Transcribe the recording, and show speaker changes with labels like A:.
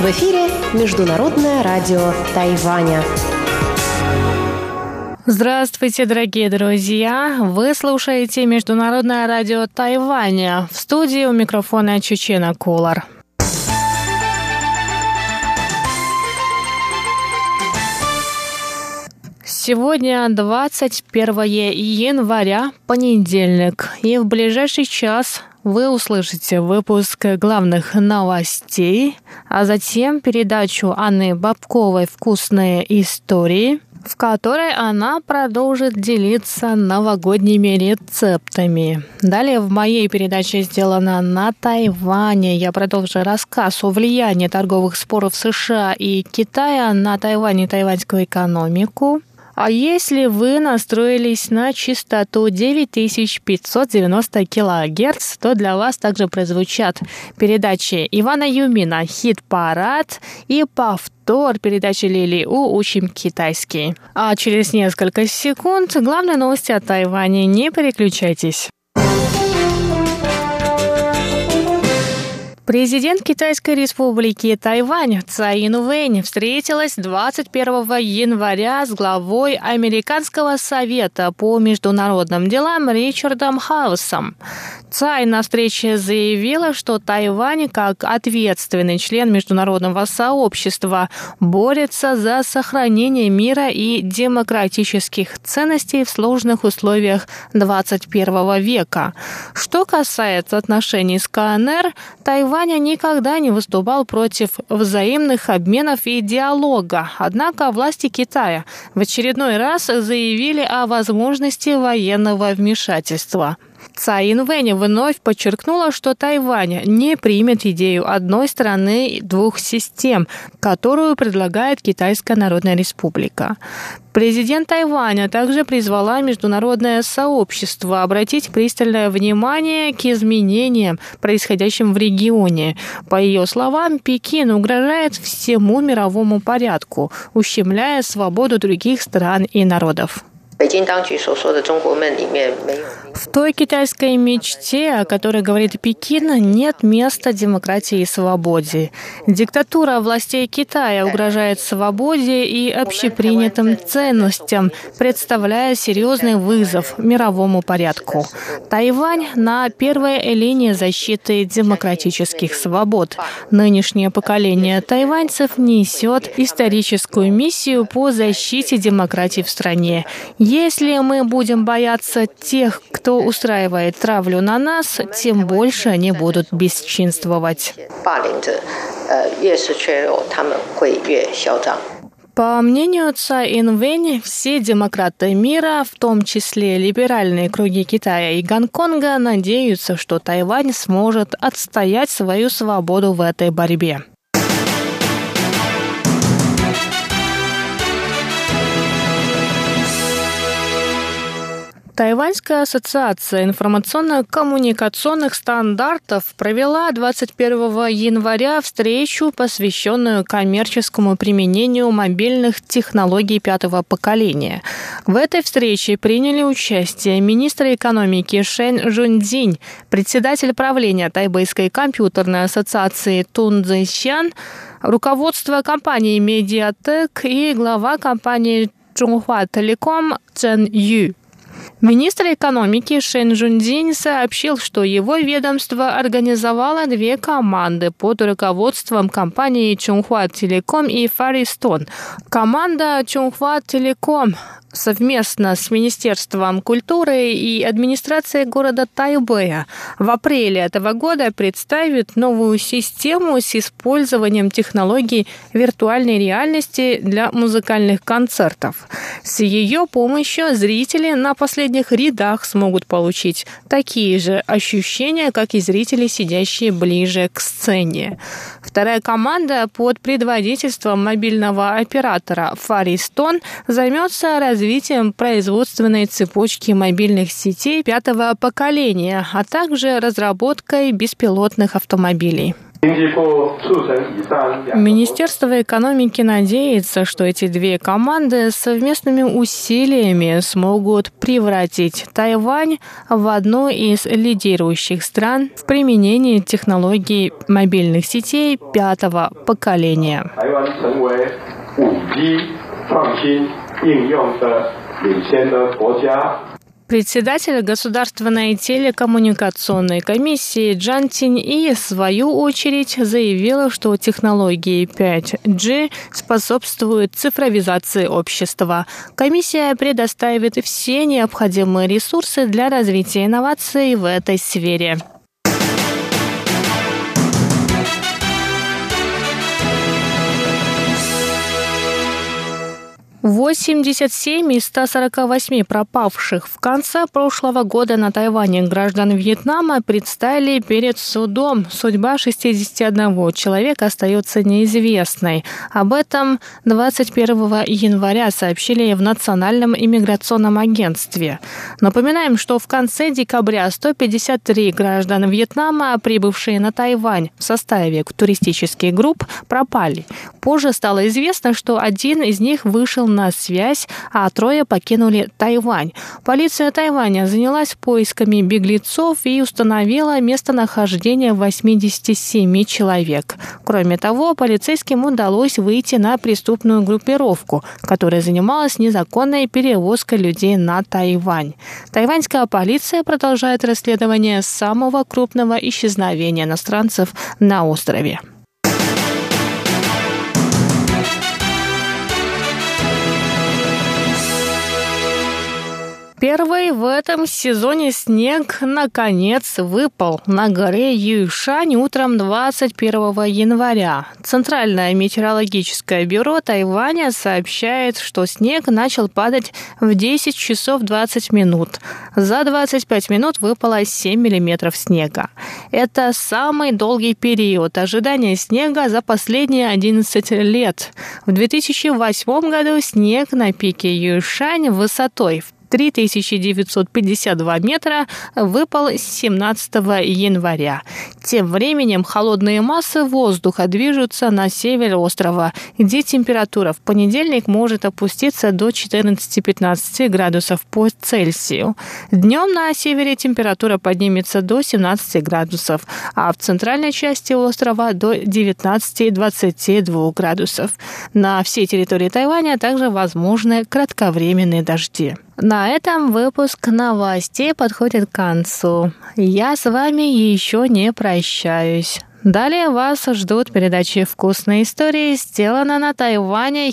A: В эфире Международное радио Тайваня.
B: Здравствуйте, дорогие друзья! Вы слушаете Международное радио Тайваня. В студии у микрофона Чечена Кулар. Сегодня 21 января, понедельник, и в ближайший час вы услышите выпуск главных новостей, а затем передачу Анны Бабковой «Вкусные истории», в которой она продолжит делиться новогодними рецептами. Далее в моей передаче «Сделано на Тайване» я продолжу рассказ о влиянии торговых споров США и Китая на Тайвань и тайваньскую экономику. А если вы настроились на частоту 9590 кГц, то для вас также прозвучат передачи Ивана Юмина «Хит-парад» и повтор передачи Лили У «Учим китайский». А через несколько секунд главные новости о Тайване. Не переключайтесь. Президент Китайской республики Тайвань Цай Инвэнь встретилась 21 января с главой Американского совета по международным делам Ричардом Хаусом. Цай на встрече заявила, что Тайвань, как ответственный член международного сообщества, борется за сохранение мира и демократических ценностей в сложных условиях 21 века. Что касается отношений с КНР, Тайвань Ваня никогда не выступал против взаимных обменов и диалога. Однако власти Китая в очередной раз заявили о возможности военного вмешательства. Цай Инвэнь вновь подчеркнула, что Тайвань не примет идею одной страны двух систем, которую предлагает Китайская Народная Республика. Президент Тайваня также призвала международное сообщество обратить пристальное внимание к изменениям, происходящим в регионе. По ее словам, Пекин угрожает всему мировому порядку, ущемляя свободу других стран и народов. В той китайской мечте, о которой говорит Пекин, нет места демократии и свободе. Диктатура властей Китая угрожает свободе и общепринятым ценностям, представляя серьезный вызов мировому порядку. Тайвань на первой линии защиты демократических свобод. Нынешнее поколение тайваньцев несет историческую миссию по защите демократии в стране. Если мы будем бояться тех, кто устраивает травлю на нас, тем больше они будут бесчинствовать. По мнению Ца Инвэнь, все демократы мира, в том числе либеральные круги Китая и Гонконга, надеются, что Тайвань сможет отстоять свою свободу в этой борьбе. Тайваньская ассоциация информационно-коммуникационных стандартов провела 21 января встречу, посвященную коммерческому применению мобильных технологий пятого поколения. В этой встрече приняли участие министр экономики Шэн Жунцзинь, председатель правления Тайбэйской компьютерной ассоциации Тун Цзэсян, руководство компании Медиатек и глава компании Чунхуа Телеком Чен Ю. Министр экономики Шэн Жундин сообщил, что его ведомство организовало две команды под руководством компании Чунхуа Телеком и Фаристон. Команда Чунхуа Телеком совместно с Министерством культуры и администрацией города Тайбэя в апреле этого года представит новую систему с использованием технологий виртуальной реальности для музыкальных концертов. С ее помощью зрители на последних рядах смогут получить такие же ощущения, как и зрители, сидящие ближе к сцене. Вторая команда под предводительством мобильного оператора Фаристон займется развитием развитием производственной цепочки мобильных сетей пятого поколения, а также разработкой беспилотных автомобилей. Министерство экономики надеется, что эти две команды совместными усилиями смогут превратить Тайвань в одну из лидирующих стран в применении технологий мобильных сетей пятого поколения. 应用的领先的国家。Председатель Государственной телекоммуникационной комиссии Джан Тинь И в свою очередь заявила, что технологии 5G способствуют цифровизации общества. Комиссия предоставит все необходимые ресурсы для развития инноваций в этой сфере. 87 из 148 пропавших в конце прошлого года на Тайване граждан Вьетнама предстали перед судом. Судьба 61 человека остается неизвестной. Об этом 21 января сообщили в Национальном иммиграционном агентстве. Напоминаем, что в конце декабря 153 граждан Вьетнама, прибывшие на Тайвань в составе туристических групп, пропали. Позже стало известно, что один из них вышел на связь, а трое покинули Тайвань. Полиция Тайваня занялась поисками беглецов и установила местонахождение 87 человек. Кроме того, полицейским удалось выйти на преступную группировку, которая занималась незаконной перевозкой людей на Тайвань. Тайваньская полиция продолжает расследование самого крупного исчезновения иностранцев на острове. Первый в этом сезоне снег наконец выпал на горе Юйшань утром 21 января. Центральное метеорологическое бюро Тайваня сообщает, что снег начал падать в 10 часов 20 минут. За 25 минут выпало 7 миллиметров снега. Это самый долгий период ожидания снега за последние 11 лет. В 2008 году снег на пике Юйшань высотой в 3952 метра выпал 17 января. Тем временем холодные массы воздуха движутся на север острова, где температура в понедельник может опуститься до 14-15 градусов по Цельсию. Днем на севере температура поднимется до 17 градусов, а в центральной части острова до 19-22 градусов. На всей территории Тайваня также возможны кратковременные дожди. На этом выпуск новостей подходит к концу. Я с вами еще не прощаюсь. Далее вас ждут передачи «Вкусные истории», сделано на Тайване